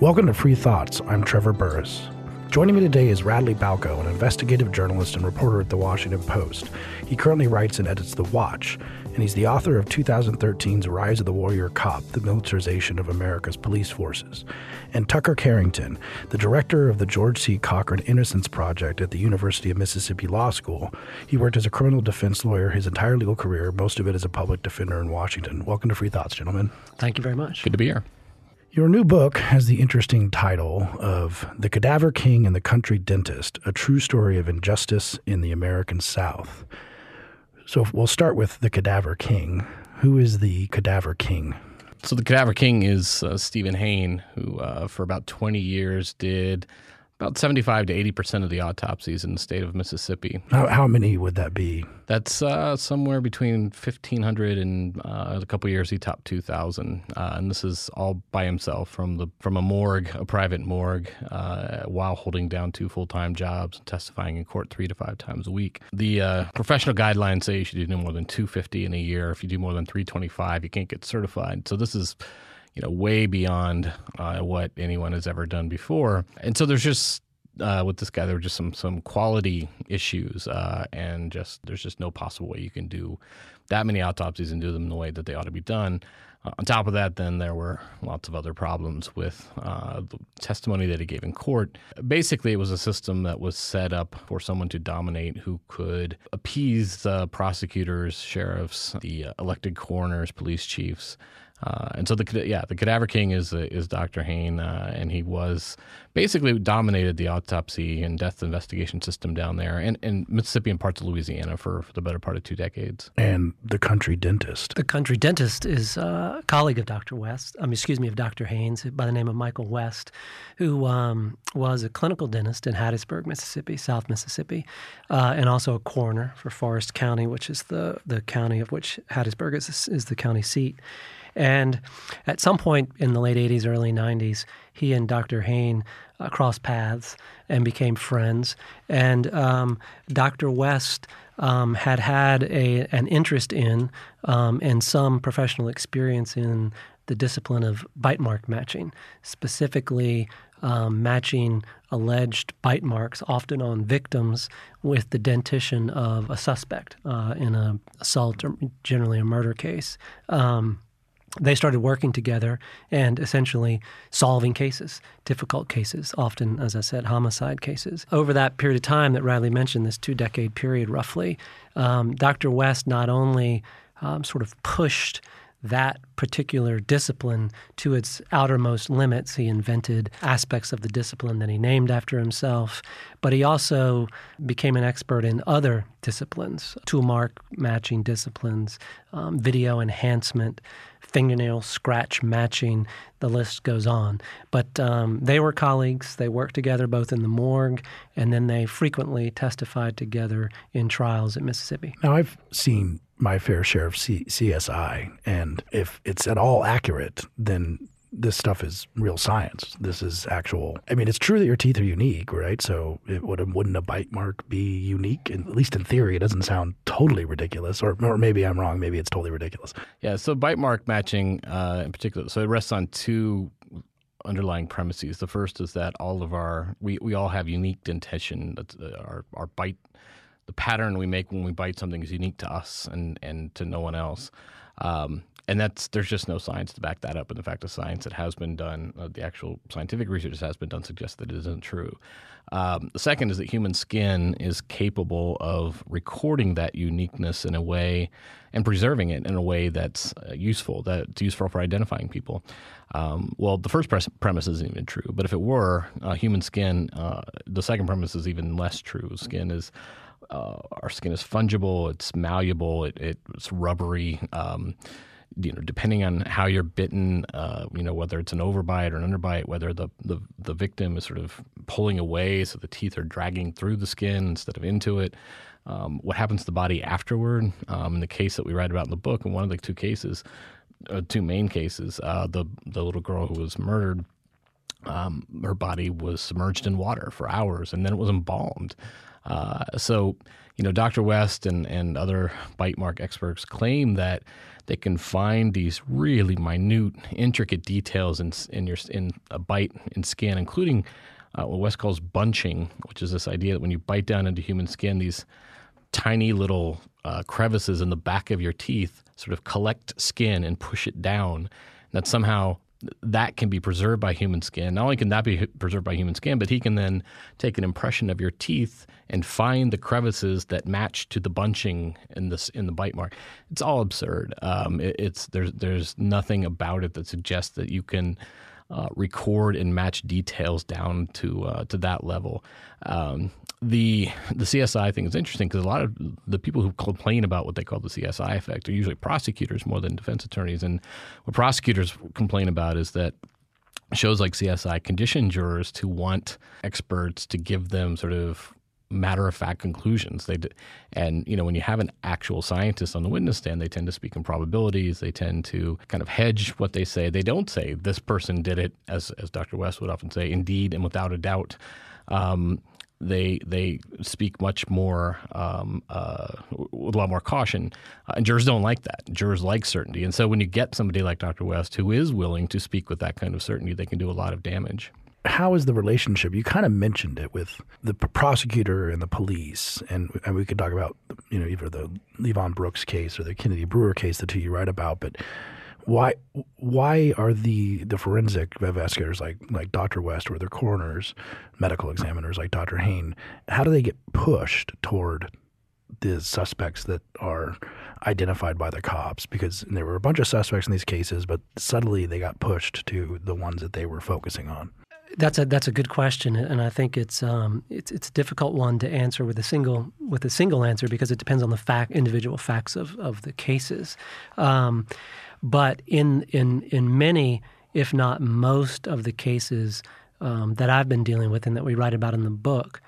Welcome to Free Thoughts. I'm Trevor Burrus. Joining me today is Radley Balko, an investigative journalist and reporter at The Washington Post. He currently writes and edits The Watch, and he's the author of 2013's Rise of the Warrior Cop The Militarization of America's Police Forces. And Tucker Carrington, the director of the George C. Cochran Innocence Project at the University of Mississippi Law School. He worked as a criminal defense lawyer his entire legal career, most of it as a public defender in Washington. Welcome to Free Thoughts, gentlemen. Thank you very much. Good to be here. Your new book has the interesting title of The Cadaver King and the Country Dentist A True Story of Injustice in the American South. So we'll start with The Cadaver King. Who is the Cadaver King? So, the Cadaver King is uh, Steven Hayne, who uh, for about 20 years did about 75 to 80 percent of the autopsies in the state of Mississippi. How, how many would that be? That's uh, somewhere between 1,500 and uh, a couple years he topped 2,000, uh, and this is all by himself from the from a morgue, a private morgue, uh, while holding down two full time jobs and testifying in court three to five times a week. The uh, professional guidelines say you should do no more than 250 in a year. If you do more than 325, you can't get certified. So this is you know, way beyond uh, what anyone has ever done before. And so there's just uh, with this guy, there were just some some quality issues, uh, and just there's just no possible way you can do that many autopsies and do them the way that they ought to be done. Uh, on top of that, then there were lots of other problems with uh, the testimony that he gave in court. Basically, it was a system that was set up for someone to dominate who could appease the prosecutors, sheriffs, the elected coroners, police chiefs, uh, and so the yeah the cadaver king is uh, is Dr. Hayne, uh, and he was basically dominated the autopsy and death investigation system down there, and in Mississippi and parts of Louisiana for, for, the better part of two decades. And the country dentist. The country dentist is a colleague of Dr. West. Um, excuse me, of Dr. Hayne's, by the name of Michael West, who um, was a clinical dentist in Hattiesburg, Mississippi, South Mississippi, uh, and also a coroner for Forrest County, which is the the county of which Hattiesburg is is the county seat. And at some point in the late 80s, early 90s, he and Dr. Hayne uh, crossed paths and became friends. And um, Dr. West um, had had a, an interest in um, and some professional experience in the discipline of bite mark matching, specifically um, matching alleged bite marks, often on victims, with the dentition of a suspect uh, in an assault or generally a murder case. Um, they started working together and essentially solving cases, difficult cases, often, as I said, homicide cases. Over that period of time that Radley mentioned, this two decade period roughly, um, Dr. West not only um, sort of pushed that particular discipline to its outermost limits. He invented aspects of the discipline that he named after himself, but he also became an expert in other disciplines, tool mark matching disciplines, um, video enhancement, fingernail scratch matching. The list goes on. But um, they were colleagues. They worked together both in the morgue and then they frequently testified together in trials at Mississippi. Now, I've seen my fair share of C- CSI, and if it's at all accurate, then this stuff is real science. This is actual. I mean, it's true that your teeth are unique, right? So, it would wouldn't a bite mark be unique? And at least in theory, it doesn't sound totally ridiculous. Or, or maybe I'm wrong. Maybe it's totally ridiculous. Yeah. So, bite mark matching, uh, in particular, so it rests on two underlying premises. The first is that all of our we, we all have unique dentition. That's uh, our our bite. The pattern we make when we bite something is unique to us and, and to no one else. Um, and that's there's just no science to back that up. And the fact of science that has been done, uh, the actual scientific research that has been done, suggests that it isn't true. Um, the second is that human skin is capable of recording that uniqueness in a way and preserving it in a way that's uh, useful, that's useful for identifying people. Um, well, the first pres- premise isn't even true, but if it were, uh, human skin, uh, the second premise is even less true. Skin is uh, our skin is fungible, it's malleable, it, it's rubbery. Um, you know, depending on how you're bitten, uh, you know, whether it's an overbite or an underbite, whether the, the, the victim is sort of pulling away, so the teeth are dragging through the skin instead of into it. Um, what happens to the body afterward? Um, in the case that we write about in the book, in one of the two cases, uh, two main cases, uh, the the little girl who was murdered, um, her body was submerged in water for hours, and then it was embalmed. Uh, so, you know, Dr. West and, and other bite mark experts claim that they can find these really minute, intricate details in, in your in a bite in skin, including uh, what West calls bunching, which is this idea that when you bite down into human skin, these tiny little uh, crevices in the back of your teeth sort of collect skin and push it down. That somehow that can be preserved by human skin. Not only can that be preserved by human skin, but he can then take an impression of your teeth and find the crevices that match to the bunching in this in the bite mark. It's all absurd. Um, it, it's there's there's nothing about it that suggests that you can uh, record and match details down to uh, to that level. Um, the the CSI thing is interesting because a lot of the people who complain about what they call the CSI effect are usually prosecutors more than defense attorneys. And what prosecutors complain about is that shows like CSI condition jurors to want experts to give them sort of matter of fact conclusions. They and you know when you have an actual scientist on the witness stand, they tend to speak in probabilities. They tend to kind of hedge what they say. They don't say this person did it, as as Dr. West would often say, indeed and without a doubt. Um, they they speak much more um, uh, with a lot more caution, uh, and jurors don't like that. Jurors like certainty, and so when you get somebody like Dr. West who is willing to speak with that kind of certainty, they can do a lot of damage how is the relationship? You kind of mentioned it with the prosecutor and the police, and, and we could talk about you know either the Levon Brooks case or the Kennedy Brewer case, the two you write about. But why why are the the forensic investigators like like Dr. West or the coroners, medical examiners like Dr. Hayne, how do they get pushed toward the suspects that are identified by the cops because there were a bunch of suspects in these cases, but suddenly they got pushed to the ones that they were focusing on. That's a that's a good question, and I think it's um, it's it's a difficult one to answer with a single with a single answer because it depends on the fact individual facts of of the cases. Um, but in in in many, if not most, of the cases um, that I've been dealing with and that we write about in the book,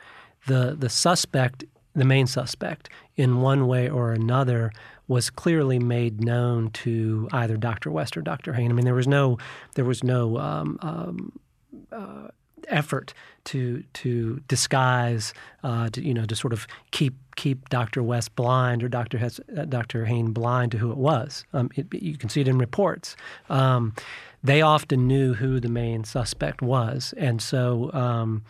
the the suspect, the main suspect, in one way or another, was clearly made known to either Dr. West or Dr. Hayne. I mean, there was no there was no um, um, uh, effort to to disguise, uh, to, you know, to sort of keep keep Dr. West blind or Dr. Hes- uh, Dr. Hayne blind to who it was. Um, it, you can see it in reports. Um, they often knew who the main suspect was, and so. Um,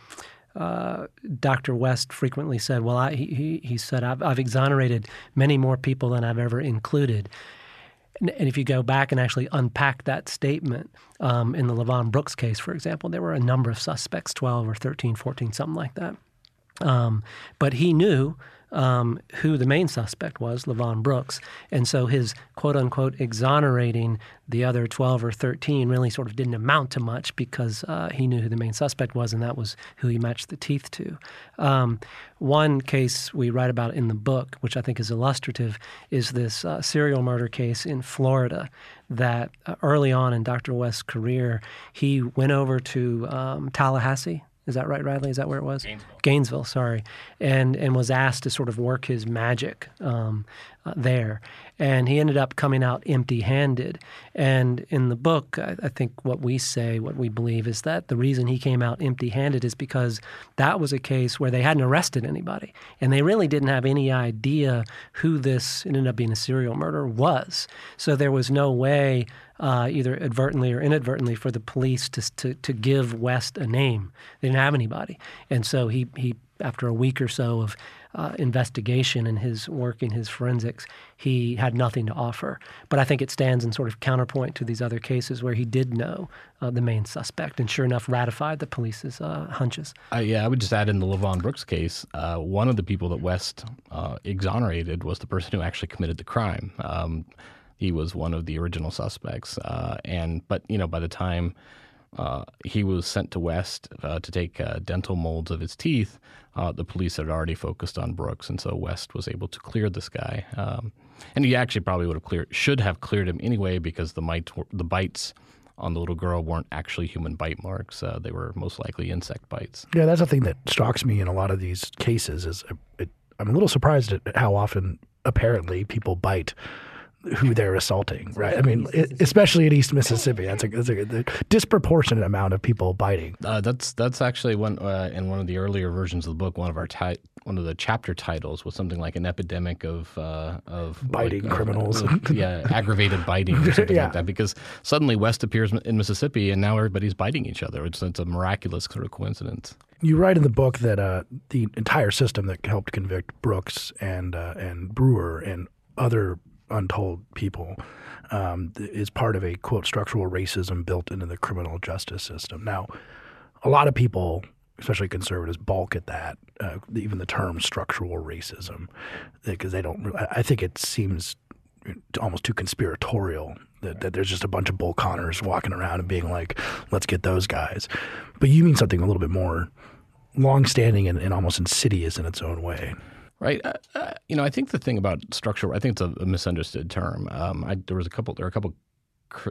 uh, Dr. West frequently said, "Well, I, he, he said I've, I've exonerated many more people than I've ever included." And if you go back and actually unpack that statement um, in the Levon Brooks case, for example, there were a number of suspects 12 or 13, 14, something like that. Um, but he knew um, who the main suspect was, Levon Brooks. And so his quote unquote exonerating the other 12 or 13 really sort of didn't amount to much because uh, he knew who the main suspect was, and that was who he matched the teeth to. Um, one case we write about in the book, which I think is illustrative, is this uh, serial murder case in Florida that uh, early on in Dr. West's career, he went over to um, Tallahassee is that right, Radley? Is that where it was? Gainesville. Gainesville, sorry. And and was asked to sort of work his magic um, there. And he ended up coming out empty handed. And in the book, I, I, think what we say, what we believe, is that the reason he came out empty handed is because that was a case where they hadn't arrested anybody. And they really didn't have any idea who this ended up being a serial murder was. So there was no way uh, either advertently or inadvertently, for the police to, to, to give West a name. They didn't have anybody. And so he, he after a week or so of uh, investigation and his work in his forensics, he had nothing to offer. But I think it stands in sort of counterpoint to these other cases where he did know uh, the main suspect and sure enough ratified the police's uh, hunches. Uh, yeah, I would just add in the Levon Brooks case, uh, one of the people that West uh, exonerated was the person who actually committed the crime. Um, he was one of the original suspects. And but you know, by the time uh, he was sent to West uh, to take uh, dental molds of his teeth, uh, the police had already focused on Brooks, and so West was able to clear this guy. Um, and he actually probably would have cleared, should have cleared him anyway, because the the bites on the little girl weren't actually human bite marks. Uh, they were most likely insect bites. Yeah, that's the thing that strikes me in a lot of these cases. Is it, I'm a little surprised at how often apparently people bite who they're assaulting, right? I mean, especially in East Mississippi, that's a, that's a, a disproportionate amount of people biting. Uh, that's that's actually one uh, in one of the earlier versions of the book. One of our ti- one of the chapter titles was something like an epidemic of uh, of biting like, criminals. yeah, aggravated biting or something yeah. like that. Because suddenly West appears in Mississippi, and now everybody's biting each other. It's it's a miraculous sort of coincidence. You write in the book that uh, the entire system that helped convict Brooks and uh, and Brewer and other untold people um, is part of a quote structural racism built into the criminal justice system. Now, a lot of people, especially conservatives, balk at that, uh, even the term structural racism, because they don't. I think it seems almost too conspiratorial that, that, there's just a bunch of Bull Connors walking around and being like, let's get those guys. But you mean something a little bit more long-standing and, and almost insidious in its own way. Right. Uh, uh, you know, I think the thing about structural, I think it's a, a misunderstood term. Um, I, there was a couple, there are a couple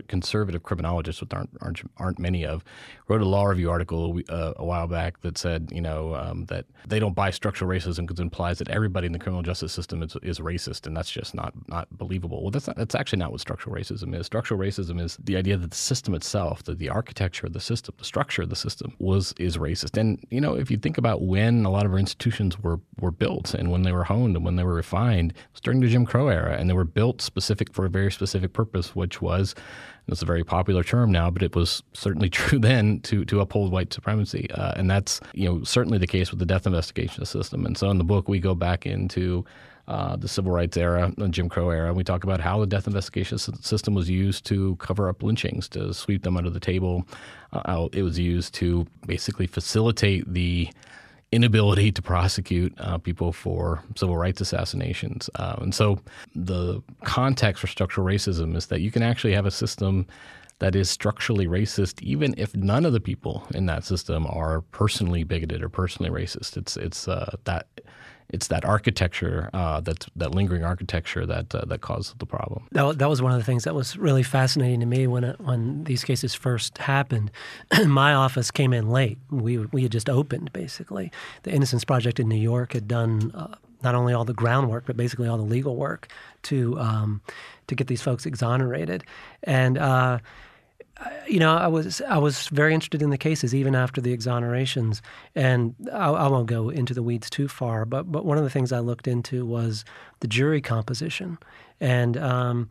conservative criminologists, which aren't, aren't, aren't many of, wrote a law review article uh, a while back that said, you know, um, that they don't buy structural racism because it implies that everybody in the criminal justice system is, is racist, and that's just not not believable. Well, that's not, that's actually not what structural racism is. Structural racism is the idea that the system itself, that the architecture of the system, the structure of the system, was is racist. And you know, if you think about when a lot of our institutions were were built and when they were honed and when they were refined, it was during the Jim Crow era, and they were built specific for a very specific purpose, which was it's a very popular term now, but it was certainly true then to to uphold white supremacy, uh, and that's you know certainly the case with the death investigation system. And so in the book we go back into uh, the civil rights era, the Jim Crow era, and we talk about how the death investigation system was used to cover up lynchings, to sweep them under the table. Uh, it was used to basically facilitate the inability to prosecute uh, people for civil rights assassinations. Uh, and so the context for structural racism is that you can actually have a system that is structurally racist, even if none of the people in that system are personally bigoted or personally racist. It's it's uh, that it's that architecture, uh, that that lingering architecture that uh, that caused the problem. That, that was one of the things that was really fascinating to me when it, when these cases first happened. My office came in late. We we had just opened basically. The Innocence Project in New York had done. Uh, not only all the groundwork, but basically all the legal work to um, to get these folks exonerated, and uh, you know, I was I was very interested in the cases even after the exonerations, and I, I, won't go into the weeds too far. But but one of the things I looked into was the jury composition, and um,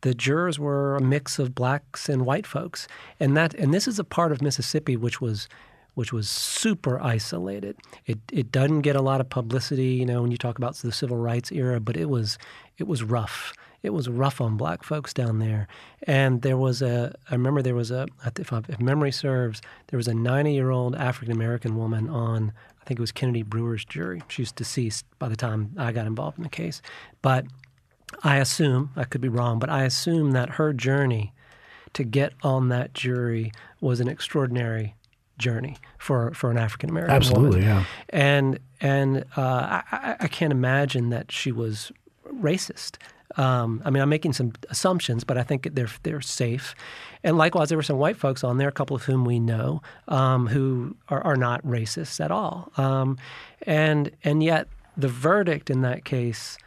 the jurors were a mix of blacks and white folks, and that and this is a part of Mississippi which was which was super isolated. It it doesn't get a lot of publicity, you know, when you talk about the civil rights era, but it was it was rough it was rough on black folks down there. And there was a, I remember there was a, if, I, if memory serves, there was a 90 year old African American woman on, I think it was Kennedy Brewer's jury. She was deceased by the time I got involved in the case. But I assume, I could be wrong, but I assume that her journey to get on that jury was an extraordinary journey for, for an African American Absolutely, woman. yeah. And and uh, I, I can't imagine that she was racist. Um, I mean, I'm making some assumptions, but I think they're they're safe. And likewise, there were some white folks on there, a couple of whom we know, um, who are, are, not racists at all. Um, and and yet, the verdict in that case,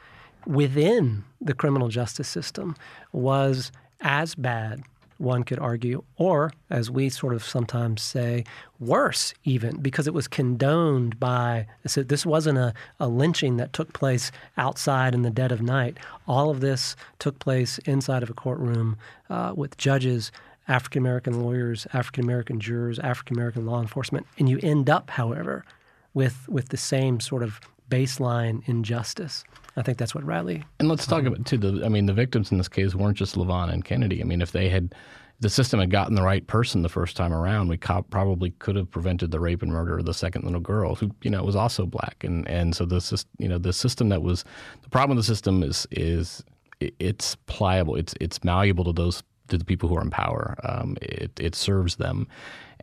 within the criminal justice system, was as bad one could argue, or as we sort of sometimes say, worse even, because it was condoned by, so this wasn't a, a lynching that took place outside in the dead of night. All of this took place inside of a courtroom uh, with judges, African American lawyers, African American jurors, African American law enforcement. And you end up, however, with, with the same sort of baseline injustice. I think that's what Radley. And let's talk about too. The I mean, the victims in this case weren't just Levon and Kennedy. I mean, if they had the system had gotten the right person the first time around, we co- probably could have prevented the rape and murder of the second little girl, who you know was also black. And and so this is you know the system that was the problem with the system is is it's pliable, it's it's malleable to those to the people who are in power. Um, it it serves them,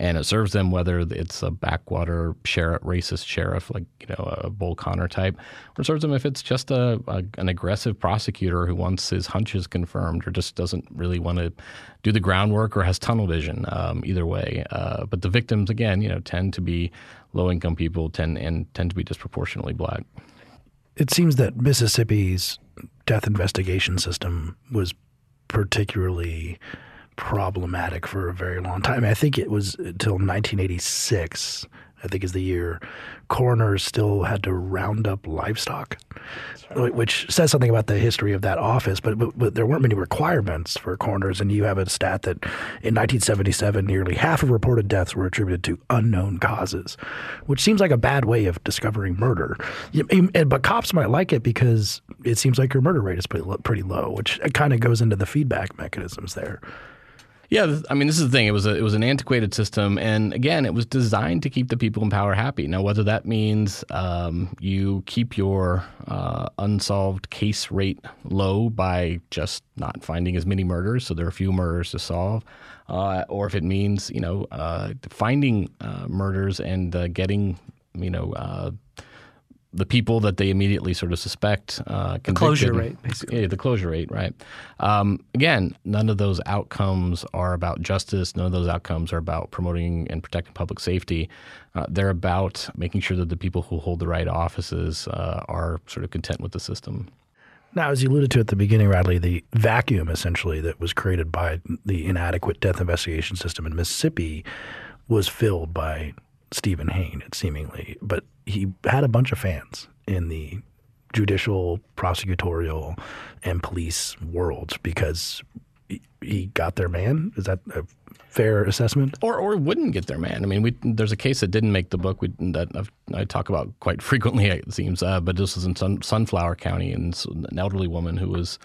and it serves them whether it's a backwater sheriff, racist sheriff like you know a Bull Connor type, or serves them if it's just a, a, an aggressive prosecutor who wants his hunches confirmed or just doesn't really want to do the groundwork or has tunnel vision. Um, either way, uh, but the victims again, you know, tend to be low income people, tend and tend to be disproportionately black it seems that Mississippi's death investigation system was particularly problematic for a very long time. I think it was until 1986 I think is the year, coroners still had to round up livestock, right. which says something about the history of that office. But, but, but, there weren't many requirements for coroners. And you have a stat that in 1977, nearly half of reported deaths were attributed to unknown causes, which seems like a bad way of discovering murder. But cops might like it because it seems like your murder rate is pretty, pretty low, which kind of goes into the feedback mechanisms there. Yeah, I mean, this is the thing. It was a, it was an antiquated system, and again, it was designed to keep the people in power happy. Now, whether that means um, you keep your uh, unsolved case rate low by just not finding as many murders, so there are a few murders to solve, uh, or if it means you know uh, finding uh, murders and uh, getting you know uh, the people that they immediately sort of suspect uh, the closure rate, basically. Yeah, the closure rate, right? Um, again, none of those outcomes are about justice. None of those outcomes are about promoting and protecting public safety. Uh, they're about making sure that the people who hold the right offices uh, are sort of content with the system. Now, as you alluded to at the beginning, Radley, the vacuum essentially that was created by the inadequate death investigation system in Mississippi was filled by Steven Hayne, it seemingly, but he had a bunch of fans in the judicial, prosecutorial, and police worlds because he got their man. Is that a fair assessment? Or or wouldn't get their man. I mean, we, there's a case that didn't make the book we, that I've, i talk about quite frequently. It seems, uh, but this was in Sun, Sunflower County, and an elderly woman who was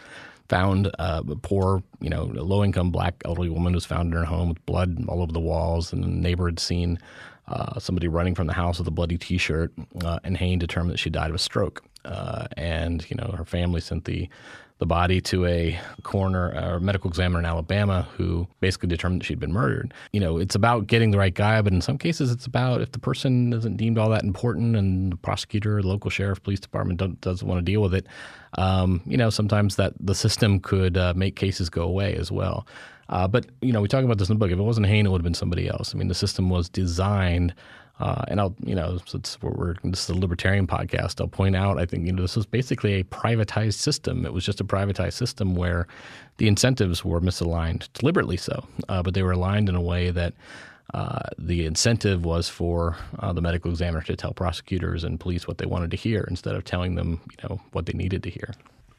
found uh, a poor, you know, low income black elderly woman was found in her home with blood all over the walls, and a neighbor had seen uh, somebody running from the house with a bloody T-shirt, uh, and Hayne determined that she died of a stroke. Uh, and you know, her family sent the the body to a coroner or medical examiner in Alabama who basically determined that she'd been murdered. You know, it's about getting the right guy, but in some cases, it's about if the person isn't deemed all that important and the prosecutor, the local sheriff, police department doesn't want to deal with it. Um, you know, sometimes that the system could uh, make cases go away as well. Uh, but you know, we talk about this in the book. If it wasn't Hayne, it would have been somebody else. I mean, the system was designed, uh, and I'll you know, we're, this is a libertarian podcast, I'll point out. I think you know this was basically a privatized system. It was just a privatized system where the incentives were misaligned, deliberately so, uh, but they were aligned in a way that. Uh, the incentive was for uh, the medical examiner to tell prosecutors and police what they wanted to hear instead of telling them, you know, what they needed to hear.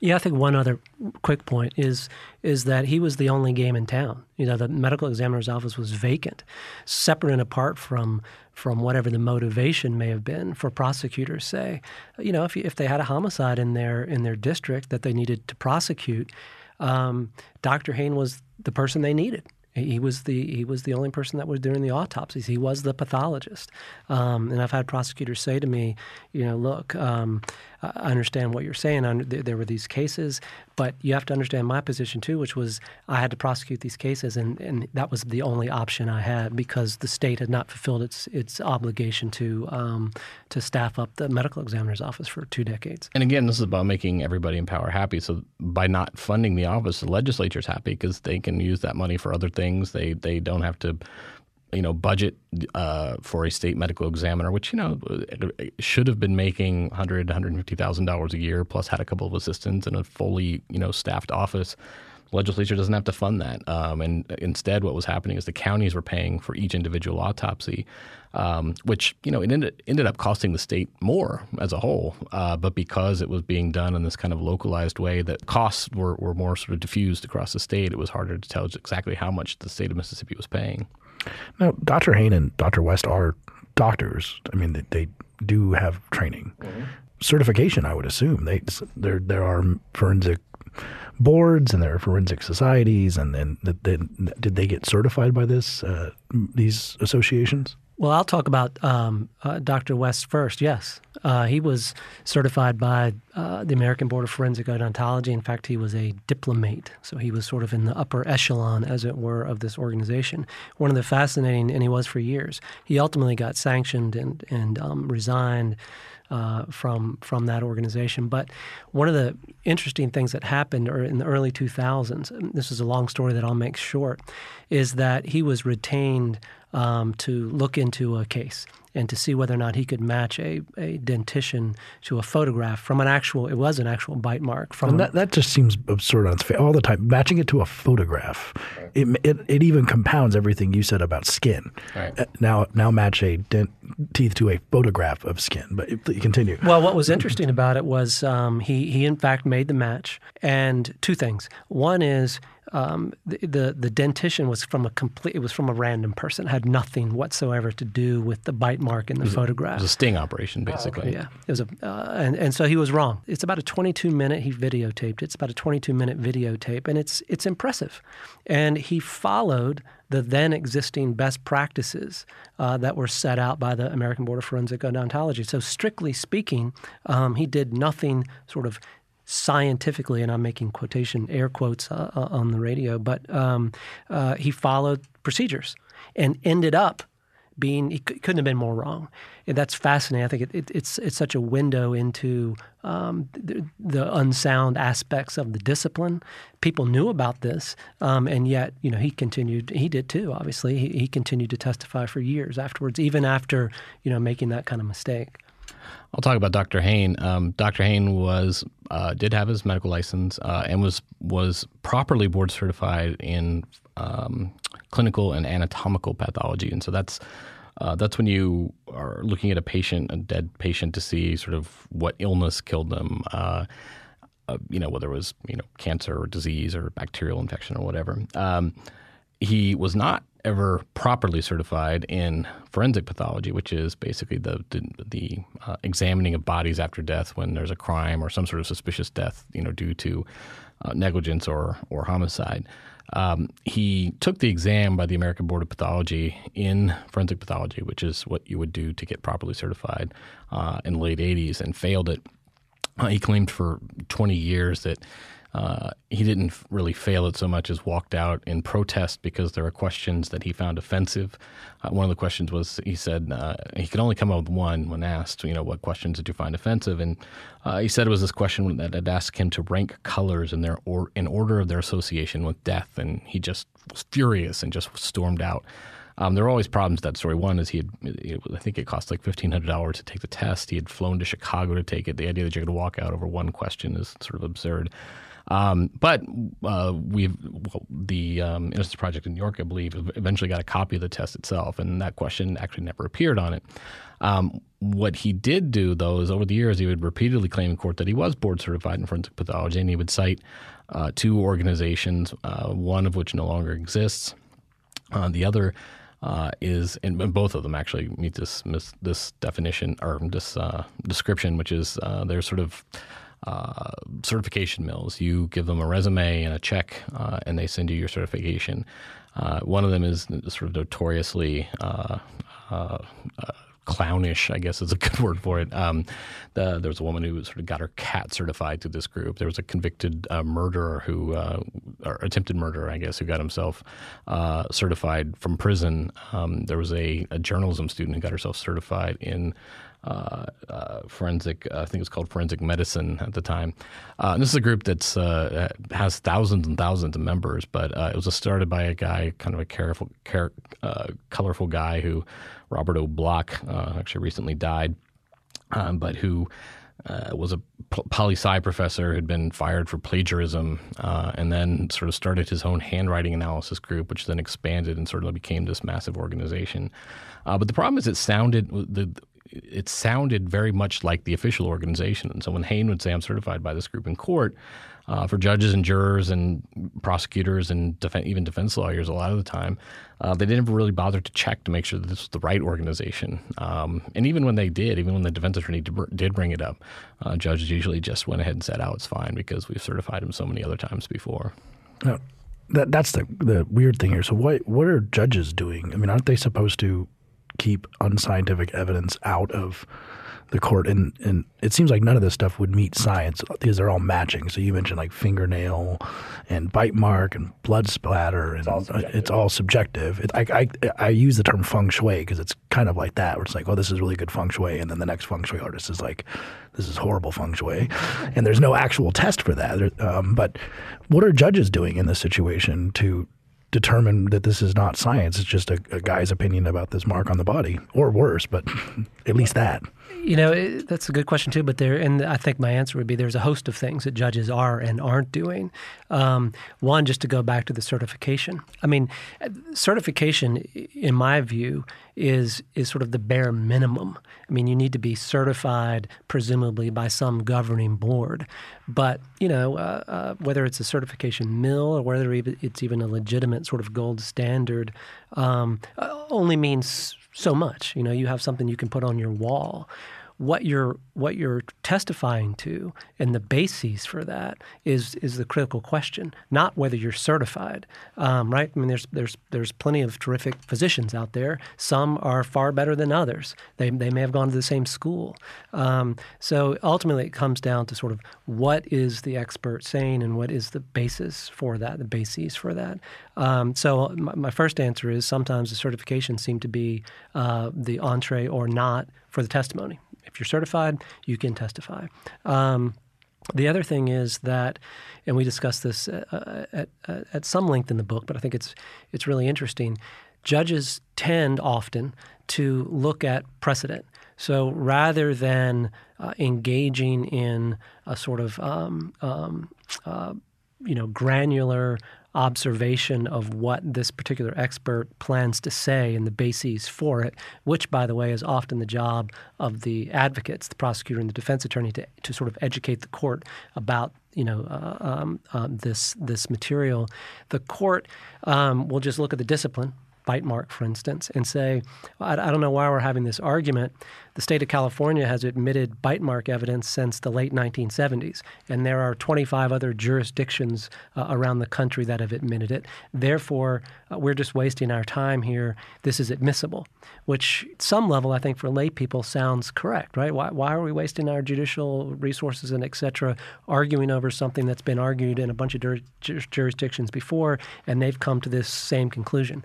Yeah, I think one other quick point is is that he was the only game in town. You know, the medical examiner's office was vacant, separate and apart from from whatever the motivation may have been for prosecutors. Say, you know, if if they had a homicide in their in their district that they needed to prosecute, um, Dr. Hayne was the person they needed. He was the he was the only person that was doing the autopsies. He was the pathologist. Um, and I've had prosecutors say to me, you know, look, um, I understand what you're saying. There were these cases, but you have to understand my position too, which was I had to prosecute these cases, and, and that was the only option I had because the state had not fulfilled its its obligation to um, to staff up the medical examiner's office for two decades. And again, this is about making everybody in power happy. So by not funding the office, the legislature's happy because they can use that money for other things things. They they don't have to you know, budget uh, for a state medical examiner, which you know should have been making hundred, hundred fifty thousand dollars a year, plus had a couple of assistants and a fully you know staffed office. The legislature doesn't have to fund that, um, and instead, what was happening is the counties were paying for each individual autopsy, um, which you know it ended, ended up costing the state more as a whole. Uh, but because it was being done in this kind of localized way, that costs were, were more sort of diffused across the state. It was harder to tell exactly how much the state of Mississippi was paying. Now, Dr. Hayne and Dr. West are doctors. I mean, they, they do have training, mm-hmm. certification. I would assume they there there are forensic boards and there are forensic societies, and then did they get certified by this uh, these associations? Well, I'll talk about um, uh, Dr. West first. Yes, uh, he was certified by uh, the American Board of Forensic Odontology. In fact, he was a diplomate, so he was sort of in the upper echelon, as it were, of this organization. One of the fascinating, and he was for years. He ultimately got sanctioned and and um, resigned. Uh, from from that organization. But one of the interesting things that happened in the early 2000s, this is a long story that I'll make short, is that he was retained um, to look into a case. And to see whether or not he could match a, a dentition to a photograph from an actual, it was an actual bite mark. From and that, that just seems absurd on its face all the time. Matching it to a photograph, it, it, it even compounds everything you said about skin. Right. Uh, now, now match a dent, teeth to a photograph of skin. But it, continue. Well, what was interesting about it was um, he, he, in fact, made the match. And two things. One is um, the, the, the dentition was from a complete. It was from a random person. It had nothing whatsoever to do with the bite mark in the it photograph. A, it was a sting operation, basically. Oh, okay. Yeah, it was a, uh, and and so he was wrong. It's about a 22 minute. He videotaped. It's about a 22 minute videotape, and it's it's impressive. And he followed the then existing best practices uh, that were set out by the American Board of Forensic Odontology. So strictly speaking, um, he did nothing sort of scientifically, and I'm making quotation air quotes uh, uh, on the radio, but um, uh, he followed procedures and ended up being he couldn't have been more wrong. And that's fascinating. I think it, it, it's it's such a window into um, the, the, unsound aspects of the discipline. People knew about this, um, and yet you know he continued. He did too. Obviously, he, he continued to testify for years afterwards, even after you know making that kind of mistake. I'll talk about Dr. Hayne. Um, Dr. Hayne was uh, did have his medical license uh, and was was properly board certified in um, clinical and anatomical pathology, and so that's uh, that's when you are looking at a patient, a dead patient, to see sort of what illness killed them. Uh, uh, you know, whether it was you know cancer or disease or bacterial infection or whatever. Um, he was not ever properly certified in forensic pathology, which is basically the the, the uh, examining of bodies after death when there's a crime or some sort of suspicious death, you know, due to uh, negligence or or homicide. Um, he took the exam by the American Board of Pathology in forensic pathology, which is what you would do to get properly certified uh, in the late 80s, and failed it. Uh, he claimed for 20 years that uh, he didn't really fail it so much as walked out in protest because there were questions that he found offensive. Uh, one of the questions was he said uh, he could only come up with one when asked, you know, what questions did you find offensive? And uh, he said it was this question that had asked him to rank colors in their or, in order of their association with death, and he just was furious and just stormed out. Um, there were always problems with that story. One is he had, I think it cost like fifteen hundred dollars to take the test. He had flown to Chicago to take it. The idea that you're going to walk out over one question is sort of absurd. Um, but uh, we've the um, Innocence Project in New York, I believe, eventually got a copy of the test itself, and that question actually never appeared on it. Um, what he did do, though, is over the years he would repeatedly claim in court that he was board certified in forensic pathology, and he would cite uh, two organizations, uh, one of which no longer exists. Uh, the other uh, is, and both of them actually meet this this definition or this uh, description, which is uh, they're sort of uh, certification mills. You give them a resume and a check, uh, and they send you your certification. Uh, one of them is sort of notoriously uh, uh, clownish, I guess is a good word for it. Um, the, there was a woman who sort of got her cat certified through this group. There was a convicted uh, murderer who, uh, or attempted murderer, I guess, who got himself uh, certified from prison. Um, there was a, a, journalism student who got herself certified in uh, uh, forensic. Uh, I think it was called forensic medicine at the time. and this is a group that's has thousands and thousands of members, but it was started by a guy, kind of a careful, care, colorful guy who, Robert O'Block, actually recently died, um, but who. Uh, was a poli sci professor who had been fired for plagiarism, uh, and then sort of started his own handwriting analysis group, which then expanded and sort of became this massive organization. Uh, but the problem is, it sounded the it sounded very much like the official organization. And so when Hayne would say, I'm certified by this group in court, uh, for judges and jurors and prosecutors and def- even defense lawyers, a lot of the time, uh, they didn't really bother to check to make sure that this was the right organization. Um, and even when they did, even when the defense attorney did bring it up, uh, judges usually just went ahead and said, "Oh, it's fine," because we've certified him so many other times before. That that's the the weird thing here. So what what are judges doing? I mean, aren't they supposed to keep unscientific evidence out of the court. And and it seems like none of this stuff would meet science because they're all matching. So you mentioned like fingernail and bite mark and blood splatter. And it's all subjective, it's all subjective. It, I, I, I use the term feng shui because it's kind of like that where it's like oh this is really good feng shui and then the next feng shui artist is like this is horrible feng shui. And there's no actual test for that. Um, but what are judges doing in this situation to determine that this is not science. It's just a, a guy's opinion about this mark on the body, or worse, but at least that. You know, it, that's a good question too. But there, and I think my answer would be there's a host of things that judges are and aren't doing. Um, one, just to go back to the certification. I mean, certification, in my view, is is sort of the bare minimum. I mean, you need to be certified, presumably by some governing board. But you know, uh, uh, whether it's a certification mill or whether it's even a legitimate sort of gold standard, um, uh, only means so much. You know, you have something you can put on your wall what you're what you're testifying to and the bases for that is is the critical question, not whether you're certified. Um, right? I mean, there's there's there's plenty of terrific physicians out there. Some are far better than others. They they may have gone to the same school. Um, so ultimately, it comes down to sort of what is the expert saying and what is the basis for that, the bases for that. Um, so my, my, first answer is sometimes the certifications seem to be uh, the entree or not for the testimony. If you're certified, you can testify. Um, the other thing is that, and we discussed this uh, uh at, uh, at some length in the book, but I think it's it's really interesting. Judges tend often to look at precedent. So rather than uh, engaging in a sort of um, um, uh, you know granular observation of what this particular expert plans to say and the bases for it, which, by the way, is often the job of the advocates, the prosecutor and the defense attorney, to, to sort of educate the court about you know uh, um, uh, this this material. The court um, will just look at the discipline bite mark, for instance, and say, I, I, don't know why we're having this argument. The state of California has admitted bite mark evidence since the late 1970s, and there are 25 other jurisdictions uh, around the country that have admitted it. Therefore, uh, we're just wasting our time here. This is admissible, which, at some level, I think for lay people sounds correct, right? Why, why are we wasting our judicial resources and et cetera arguing over something that's been argued in a bunch of jurisdictions before, and they've come to this same conclusion?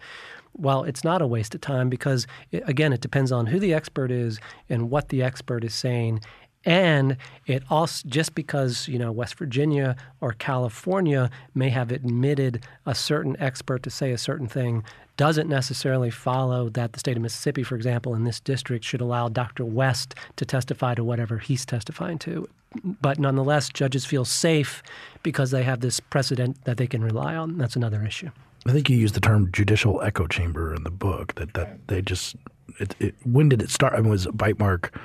well, it's not a waste of time because, again, it depends on who the expert is and what the expert is saying. And it also, just because, you know, West Virginia or California may have admitted a certain expert to say a certain thing, doesn't necessarily follow that the state of Mississippi, for example, in this district, should allow Dr. West to testify to whatever he's testifying to. But nonetheless, judges feel safe because they have this precedent that they can rely on. That's another issue. I think you used the term judicial echo chamber in the book. That that they just it, it, when did it start? I mean, was bite mark?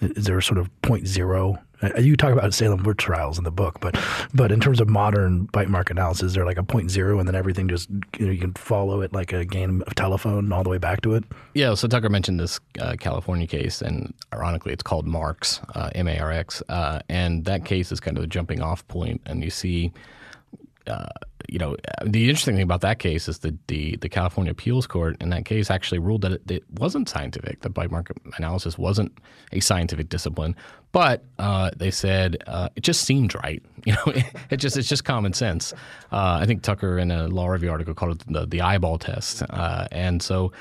Is there a sort of point zero? Uh, you talk about Salem witch trials in the book, but but in terms of modern bite mark analysis, is there like a point zero, and then everything just you know you can follow it like a game of telephone all the way back to it. Yeah. So Tucker mentioned this uh, California case, and ironically, it's called Marx, uh, M A R X, uh, and that case is kind of a jumping off point, and you see uh, you know, the interesting thing about that case is that the, the California Appeals Court in that case actually ruled that it, it wasn't scientific. The bite mark analysis wasn't a scientific discipline, but uh, they said uh, it just seemed right. You know, it, it, just it's just common sense. Uh, I think Tucker in a law review article called it the, the eyeball test, uh, and so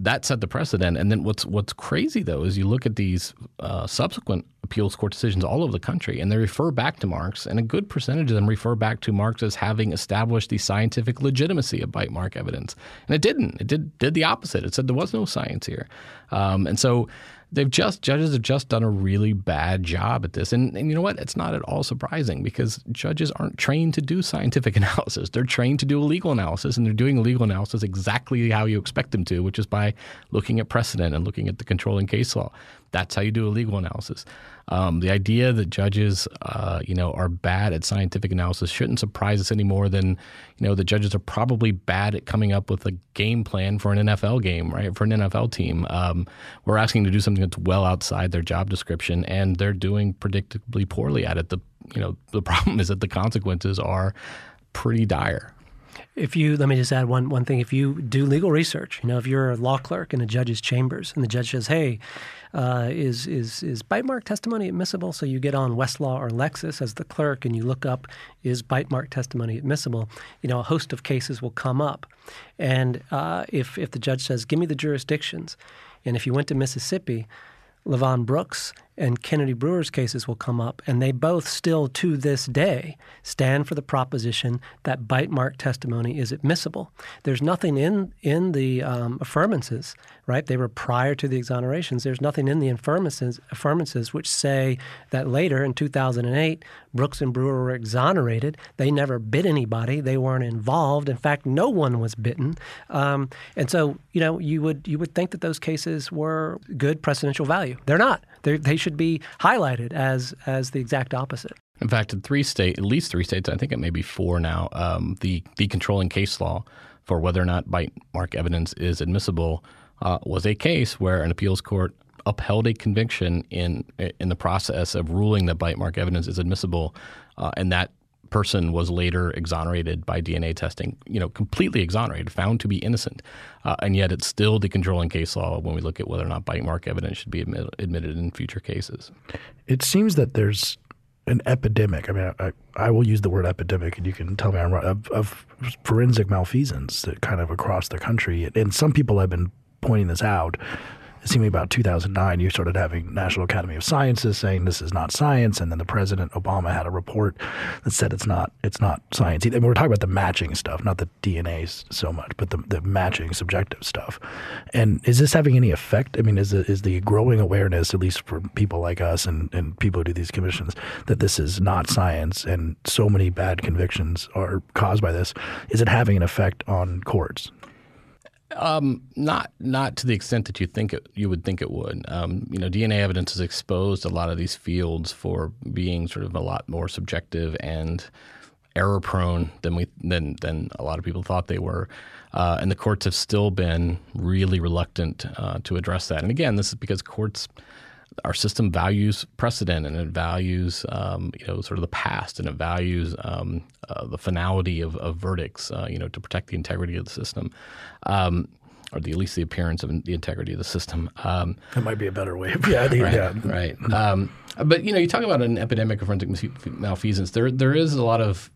that set the precedent. And then what's what's crazy though is you look at these uh, subsequent appeals court decisions all over the country, and they refer back to Marx, and a good percentage of them refer back to Marx as having established the scientific legitimacy of bite mark evidence, and it didn't. It did did the opposite. It said there was no science here, um, and so they've just judges have just done a really bad job at this. And, and you know what? It's not at all surprising because judges aren't trained to do scientific analysis. They're trained to do a legal analysis, and they're doing a legal analysis exactly how you expect them to, which is by looking at precedent and looking at the controlling case law. That's how you do a legal analysis. Um, the idea that judges, uh, you know, are bad at scientific analysis shouldn't surprise us any more than, you know, the judges are probably bad at coming up with a game plan for an NFL game, right? For an NFL team, um, we're asking to do something that's well outside their job description, and they're doing predictably poorly at it. The you know the problem is that the consequences are pretty dire if you let me just add one one thing. If you do legal research you know if you're a law clerk in a judge's chambers and the judge says hey uh, is is is bite mark testimony admissible? So you get on westlaw or lexis as the clerk and you look up is bite mark testimony admissible? You know a host of cases will come up. And uh, if if the judge says give me the jurisdictions and if you went to mississippi Levon Brooks and Kennedy Brewer's cases will come up, and they both still to this day stand for the proposition that bite mark testimony is admissible. There's nothing in in the um, affirmances, right? They were prior to the exonerations. There's nothing in the affirmances, affirmances which say that later in 2008, Brooks and Brewer were exonerated. They never bit anybody. They weren't involved. In fact, no one was bitten. Um, and so, you know, you would you would think that those cases were good precedential value. They're not. They're, they should be highlighted as as the exact opposite. In fact, in three states, at least three states, I think it may be four now, um, the the controlling case law for whether or not bite mark evidence is admissible uh, was a case where an appeals court upheld a conviction in in the process of ruling that bite mark evidence is admissible, uh, and that person was later exonerated by DNA testing, you know, completely exonerated, found to be innocent. Uh, and yet it's still the controlling case law when we look at whether or not bite mark evidence should be admit, admitted in future cases. It seems that there's an epidemic. I mean, I, I will use the word epidemic, and you can tell me I'm right. Of, of forensic malfeasance that kind of across the country, and some people have been pointing this out seemed about 2009, you started having National Academy of Sciences saying this is not science, and then the President Obama had a report that said it's not it's not science. And we're talking about the matching stuff, not the DNA so much, but the, the matching subjective stuff. And is this having any effect? I mean, is the, is the growing awareness, at least for people like us and, and people who do these commissions, that this is not science and so many bad convictions are caused by this, is it having an effect on courts? Um, not not to the extent that you think it, you would think it would. Um, you know, DNA evidence has exposed a lot of these fields for being sort of a lot more subjective and error prone than we than than a lot of people thought they were. Uh, and the courts have still been really reluctant uh, to address that. And again, this is because courts our system values precedent and it values um, you know sort of the past and it values um, uh, the finality of, of verdicts uh, you know to protect the integrity of the system um, or the, at least the appearance of the integrity of the system. Um, that might be a better way. yeah, right, yeah. right. Um, but you know, you talk about an epidemic of forensic malfeasance. There, there is a lot of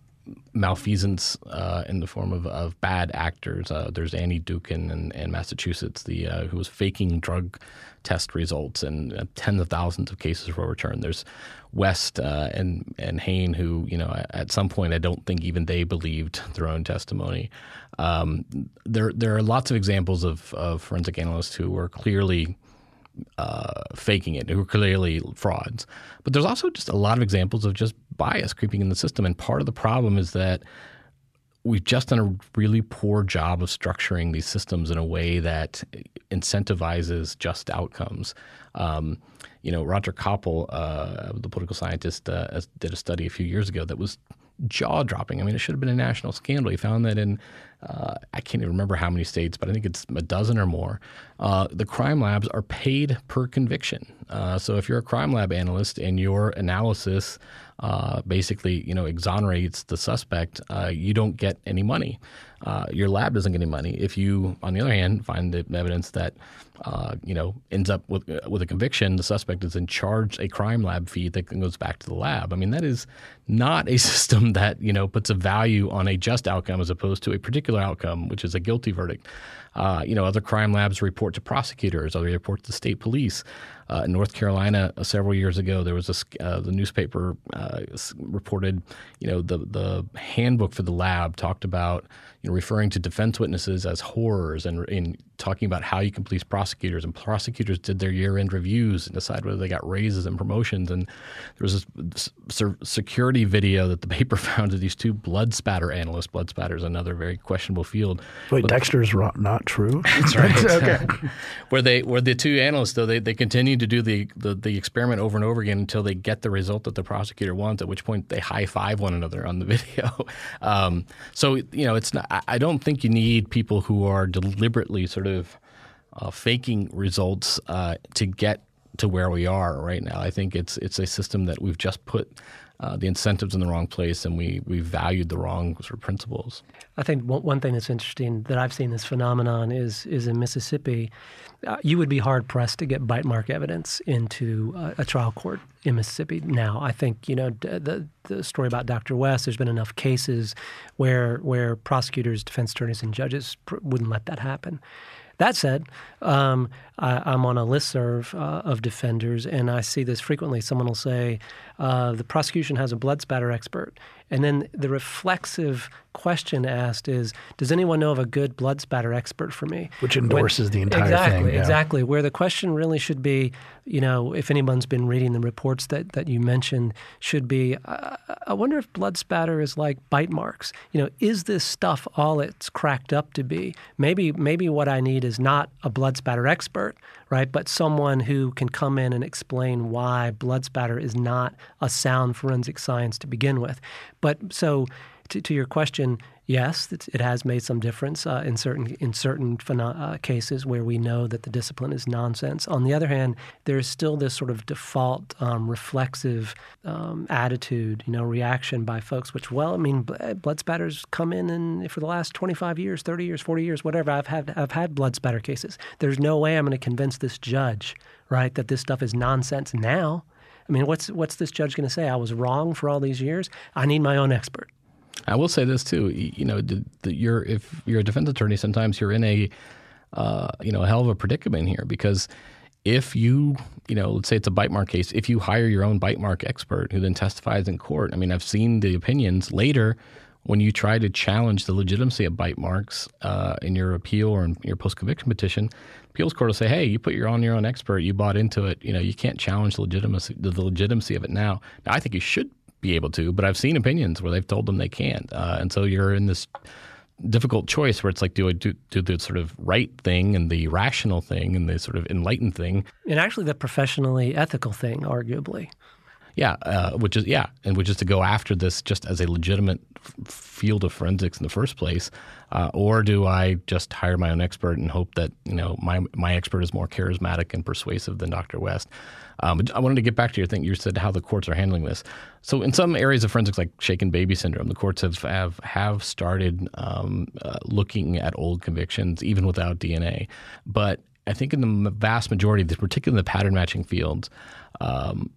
malfeasance uh, in the form of, of bad actors. Uh, there's Annie Dookhan in, in Massachusetts, the uh, who was faking drug test results, and uh, tens of thousands of cases were returned. There's West uh, and and Hayne, who you know at some point I don't think even they believed their own testimony. Um, there there are lots of examples of, of forensic analysts who were clearly uh, faking it, who are clearly frauds. But there's also just a lot of examples of just bias creeping in the system. And part of the problem is that we've just done a really poor job of structuring these systems in a way that incentivizes just outcomes. Um, you know, Roger Koppl, uh, the political scientist, uh, did a study a few years ago that was jaw dropping. I mean, it should have been a national scandal. He found that in, uh, I can't even remember how many states, but I think it's a dozen or more, uh, the crime labs are paid per conviction. Uh, so if you're a crime lab analyst and your analysis uh, basically, you know, exonerates the suspect, uh, you don't get any money. Uh, your lab doesn't get any money. If you, on the other hand, find the evidence that uh, you know ends up with uh, with a conviction, the suspect is in charge a crime lab fee that goes back to the lab. I mean, that is not a system that you know puts a value on a just outcome as opposed to a particular outcome, which is a guilty verdict. Uh, you know, other crime labs report to prosecutors, other report to state police. Uh, in North Carolina, uh, several years ago, there was a uh, the newspaper uh, reported, you know, the the handbook for the lab talked about you know, referring to defense witnesses as horrors and in talking about how you can police prosecutors. And prosecutors did their year-end reviews and decide whether they got raises and promotions. And there was this security video that the paper found of these two blood spatter analysts. Blood spatter is another very questionable field. Wait, but, Dexter's not true. That's right. okay. where they where the two analysts though they, they continue to do the, the the experiment over and over again until they get the result that the prosecutor wants. At which point they high five one another on the video. Um, so you know it's not I don't think you need people who are deliberately sort of uh, faking results uh, to get to where we are right now. I think it's it's a system that we've just put uh, the incentives in the wrong place and we we valued the wrong sort of principles. I think one, one thing that's interesting that I've seen this phenomenon is is in Mississippi, uh, you would be hard pressed to get bite mark evidence into uh, a trial court in Mississippi now. I think you know the the story about Dr. West. There's been enough cases where where prosecutors, defense attorneys, and judges pr- wouldn't let that happen. That said, um, I, am on a list serve uh, of defenders, and I see this frequently. Someone will say, uh, the prosecution has a blood spatter expert. And then the reflexive question asked is, does anyone know of a good blood spatter expert for me? Which endorses when, the entire exactly, thing. Exactly, yeah. exactly. Where the question really should be, you know, if anyone's been reading the reports that, that you mentioned, should be, uh, I wonder if blood spatter is like bite marks. You know, is this stuff all it's cracked up to be? Maybe, maybe what I need is not a blood spatter expert, right? But someone who can come in and explain why blood spatter is not a sound forensic science to begin with. But so to, to your question, yes, it has made some difference uh, in certain in certain uh, cases where we know that the discipline is nonsense. On the other hand, there is still this sort of default um, reflexive um, attitude, you know, reaction by folks. Which, well, I mean, blood spatters come in, and for the last 25 years, 30 years, 40 years, whatever, I've had I've had blood spatter cases. There's no way I'm going to convince this judge, right, that this stuff is nonsense now. I mean, what's what's this judge going to say? I was wrong for all these years. I need my own expert. I will say this too. You know, the, the, you're if you're a defense attorney, sometimes you're in a uh, you know a hell of a predicament here because if you you know let's say it's a bite mark case, if you hire your own bite mark expert who then testifies in court, I mean, I've seen the opinions later when you try to challenge the legitimacy of bite marks uh, in your appeal or in your post conviction petition, appeals court will say, "Hey, you put your own your own expert, you bought into it. You know, you can't challenge the legitimacy the legitimacy of it now." Now, I think you should be able to, but I've seen opinions where they've told them they can't, uh, and so you're in this difficult choice where it's like do I do, do the sort of right thing and the rational thing and the sort of enlightened thing, and actually the professionally ethical thing, arguably. Yeah, uh, which is yeah, and which is to go after this just as a legitimate f- field of forensics in the first place, uh, or do I just hire my own expert and hope that you know my my expert is more charismatic and persuasive than Dr. West? Um, I wanted to get back to your thing. You said how the courts are handling this. So in some areas of forensics, like shaken baby syndrome, the courts have have, have started um, uh, looking at old convictions even without DNA, but I think in the vast majority, particularly in the pattern matching fields, um,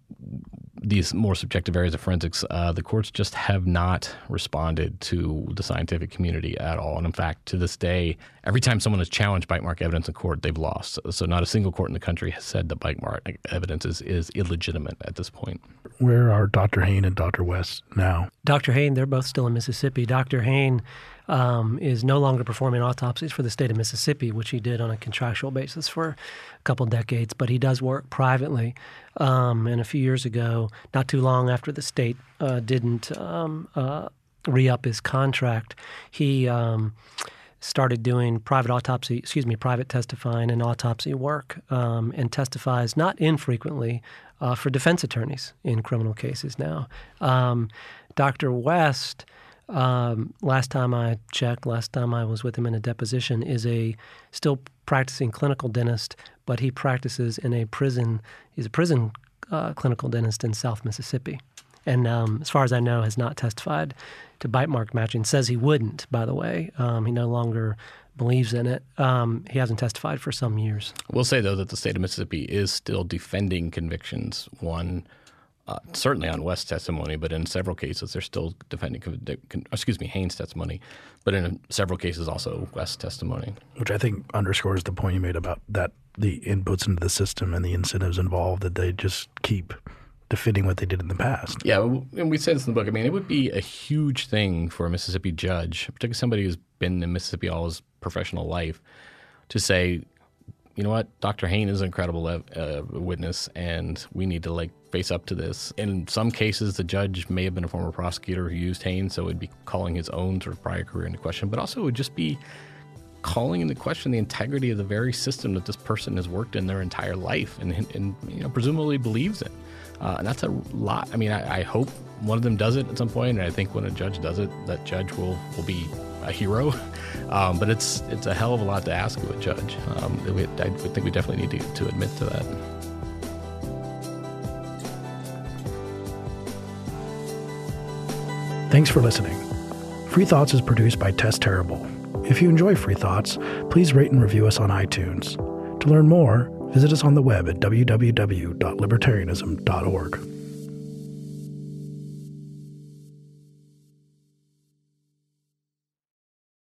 these more subjective areas of forensics, uh, the courts just have not responded to the scientific community at all. And in fact, to this day, every time someone has challenged bite mark evidence in court, they've lost. So not a single court in the country has said that bite mark evidence is, is illegitimate at this point. Where are Dr. Hayne and Dr. West now? Dr. Hayne, they're both still in Mississippi. Dr. Hayne um, is no longer performing autopsies for the state of Mississippi, which he did on a contractual basis for a couple decades, but he does work privately. Um, and a few years ago, not too long after the state uh, didn't um, uh, re up his contract, he um, started doing private autopsy, excuse me, private testifying and autopsy work, um, and testifies not infrequently uh, for defense attorneys in criminal cases now. Um, Dr. West um, last time I checked, last time I was with him in a deposition, is a still practicing clinical dentist, but he practices in a prison. He's a prison uh, clinical dentist in South Mississippi, and um, as far as I know, has not testified to bite mark matching. Says he wouldn't. By the way, um, he no longer believes in it. Um, he hasn't testified for some years. We'll say though that the state of Mississippi is still defending convictions. One uh, certainly on West's testimony, but in several cases they're still defending, excuse me, Hayne's testimony, but in several cases also West's testimony. Which I think underscores the point you made about that the inputs into the system and the incentives involved that they just keep defending what they did in the past. Yeah, and we say this in the book. I mean, it would be a huge thing for a Mississippi judge, particularly somebody who's been in Mississippi all his professional life, to say, you know what, Dr. Hayne is an incredible uh, witness, and we need to like face up to this. In some cases, the judge may have been a former prosecutor who used Hayne, so it would be calling his own sort of prior career into question, but also it would just be calling into question the integrity of the very system that this person has worked in their entire life and, and you know, presumably believes in. Uh, and that's a lot. I mean, I, I, hope one of them does it at some point, and I think when a judge does it, that judge will will be a hero. Um, but it's it's a hell of a lot to ask of a judge. Um, we, I think we definitely need to, to admit to that. Thanks for listening. Free Thoughts is produced by Tess Terrible. If you enjoy Free Thoughts, please rate and review us on iTunes. To learn more, visit us on the web at www.libertarianism.org.